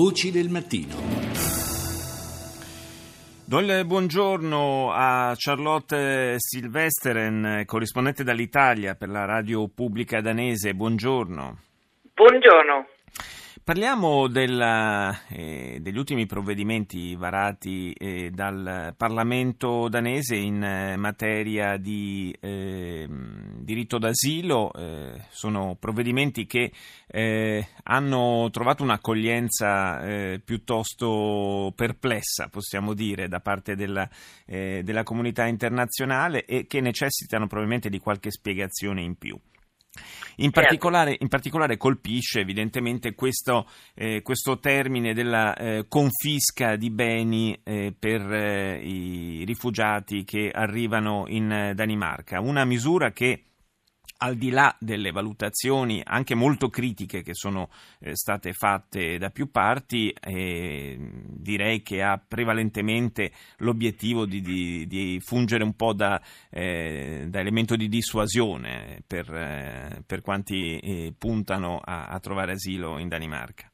Voci del mattino. Do il buongiorno a Charlotte Silvesteren, corrispondente dall'Italia per la radio pubblica danese. Buongiorno. Buongiorno. Parliamo della, eh, degli ultimi provvedimenti varati eh, dal Parlamento danese in eh, materia di ehm, diritto d'asilo. Eh, sono provvedimenti che eh, hanno trovato un'accoglienza piuttosto perplessa, possiamo dire, da parte della, della comunità internazionale e che necessitano probabilmente di qualche spiegazione in più. In particolare, in particolare, colpisce evidentemente questo, eh, questo termine della eh, confisca di beni eh, per eh, i rifugiati che arrivano in Danimarca, una misura che al di là delle valutazioni anche molto critiche che sono eh, state fatte da più parti, eh, direi che ha prevalentemente l'obiettivo di, di, di fungere un po' da, eh, da, elemento di dissuasione per, eh, per quanti eh, puntano a, a, trovare asilo in Danimarca.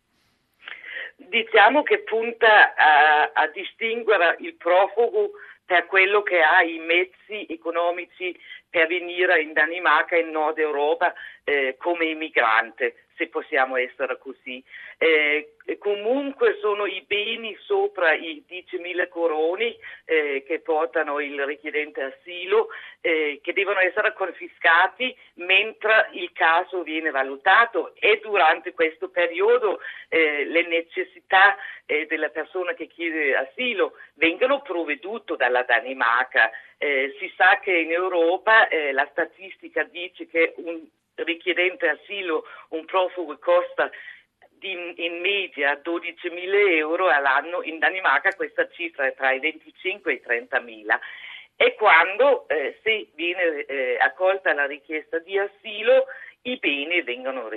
Diciamo che punta a, a distinguere il profugo per quello che ha i mezzi economici per venire in Danimarca, in Nord Europa, eh, come immigrante se possiamo essere così. Eh, comunque sono i beni sopra i 10.000 coroni eh, che portano il richiedente asilo eh, che devono essere confiscati mentre il caso viene valutato e durante questo periodo eh, le necessità eh, della persona che chiede asilo vengono provvedute dalla Danimarca. Eh, si sa che in Europa la statistica dice che un richiedente asilo, un profugo costa in, media 12.000 euro all'anno, in Danimarca questa cifra è tra i 25 e i 30.000 e quando eh, se viene eh, accolta la richiesta di asilo i beni vengono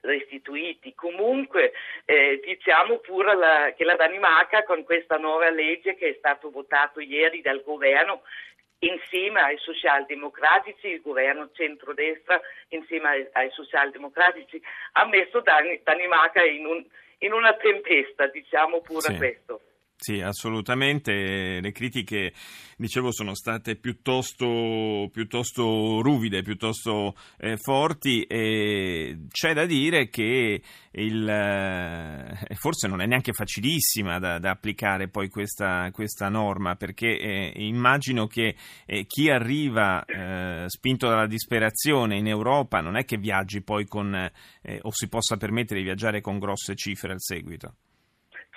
restituiti. Comunque eh, diciamo pure la, che la Danimarca con questa nuova legge che è stata votata ieri dal governo insieme ai socialdemocratici, il governo centrodestra insieme ai, ai socialdemocratici ha messo Dan- Danimarca in, un, in, una tempesta, diciamo pure sì. questo. Sì, assolutamente. Le critiche, dicevo, sono state piuttosto, piuttosto ruvide, piuttosto eh, forti e c'è da dire che il, eh, forse non è neanche facilissima da, da applicare poi questa, questa norma perché eh, immagino che eh, chi arriva eh, spinto dalla disperazione in Europa non è che viaggi poi con eh, o si possa permettere di viaggiare con grosse cifre al seguito.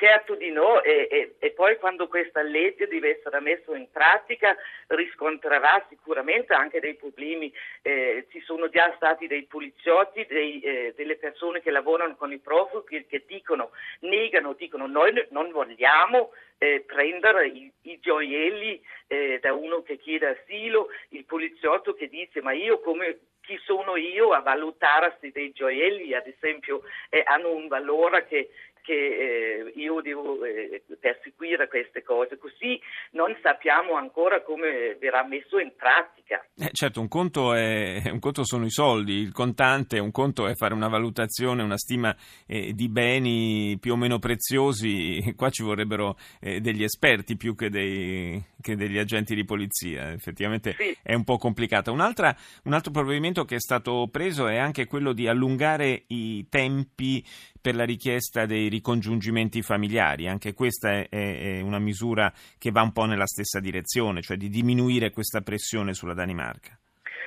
Certo di no e, e, e, poi quando questa legge deve essere messa in pratica riscontrerà sicuramente anche dei problemi. Eh, ci sono già stati dei poliziotti, dei, eh, delle persone che lavorano con i profughi che, dicono, negano, dicono noi non vogliamo eh, prendere i, i gioielli eh, da uno che chiede asilo, il poliziotto che dice ma io come chi sono io a valutare se dei gioielli ad esempio eh, hanno un valore che, che eh, io devo eh, perseguire queste cose, così non sappiamo ancora come verrà messo in pratica. Eh, certo, un conto, è, un conto, sono i soldi, il contante, un conto è fare una valutazione, una stima eh, di beni più o meno preziosi, qua ci vorrebbero eh, degli esperti più che, dei, che, degli agenti di polizia, effettivamente sì. è un po' complicata. un altro provvedimento che è stato preso è anche quello di allungare i tempi per la richiesta dei ricongiungimenti familiari. Anche questa è, è, una misura che va un po' nella stessa direzione, cioè di diminuire questa pressione sulla Danimarca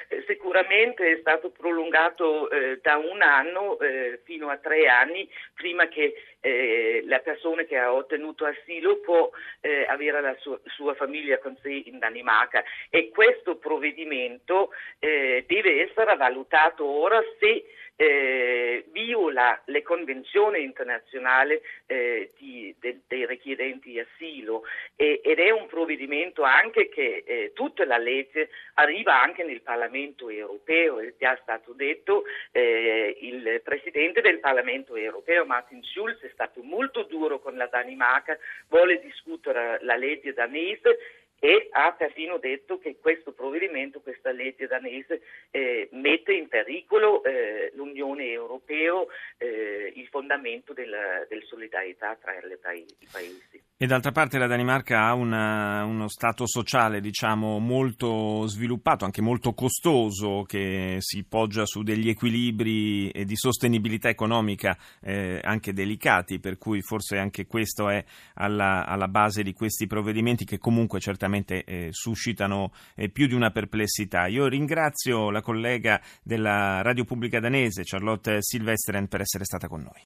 eh, sicuramente è stato prolungato eh, da un anno eh, fino a tre anni prima che eh, la persona che ha ottenuto asilo può eh, avere la sua, sua, famiglia con sé in Danimarca e questo provvedimento eh, deve essere valutato ora se eh, viola le convenzioni internazionali eh, di, de, dei richiedenti asilo. E, ed è un provvedimento anche che eh, tutta la legge arriva anche nel Parlamento europeo, è già stato detto, eh, il Presidente del Parlamento europeo Martin Schulz è stato molto duro con la Danimarca, vuole discutere la legge danese e ha perfino detto che questo provvedimento, questa legge danese, eh, mette in pericolo eh, l'Unione Europea, eh, il fondamento della, della solidarietà tra i paesi. E d'altra parte la Danimarca ha una, uno stato sociale diciamo, molto sviluppato, anche molto costoso, che si poggia su degli equilibri di sostenibilità economica eh, anche delicati, per cui forse anche questo è alla, alla base di questi provvedimenti che comunque certamente eh, suscitano eh, più di una perplessità. Io ringrazio la collega della Radio Pubblica danese, Charlotte Silvestren, per essere stata con noi.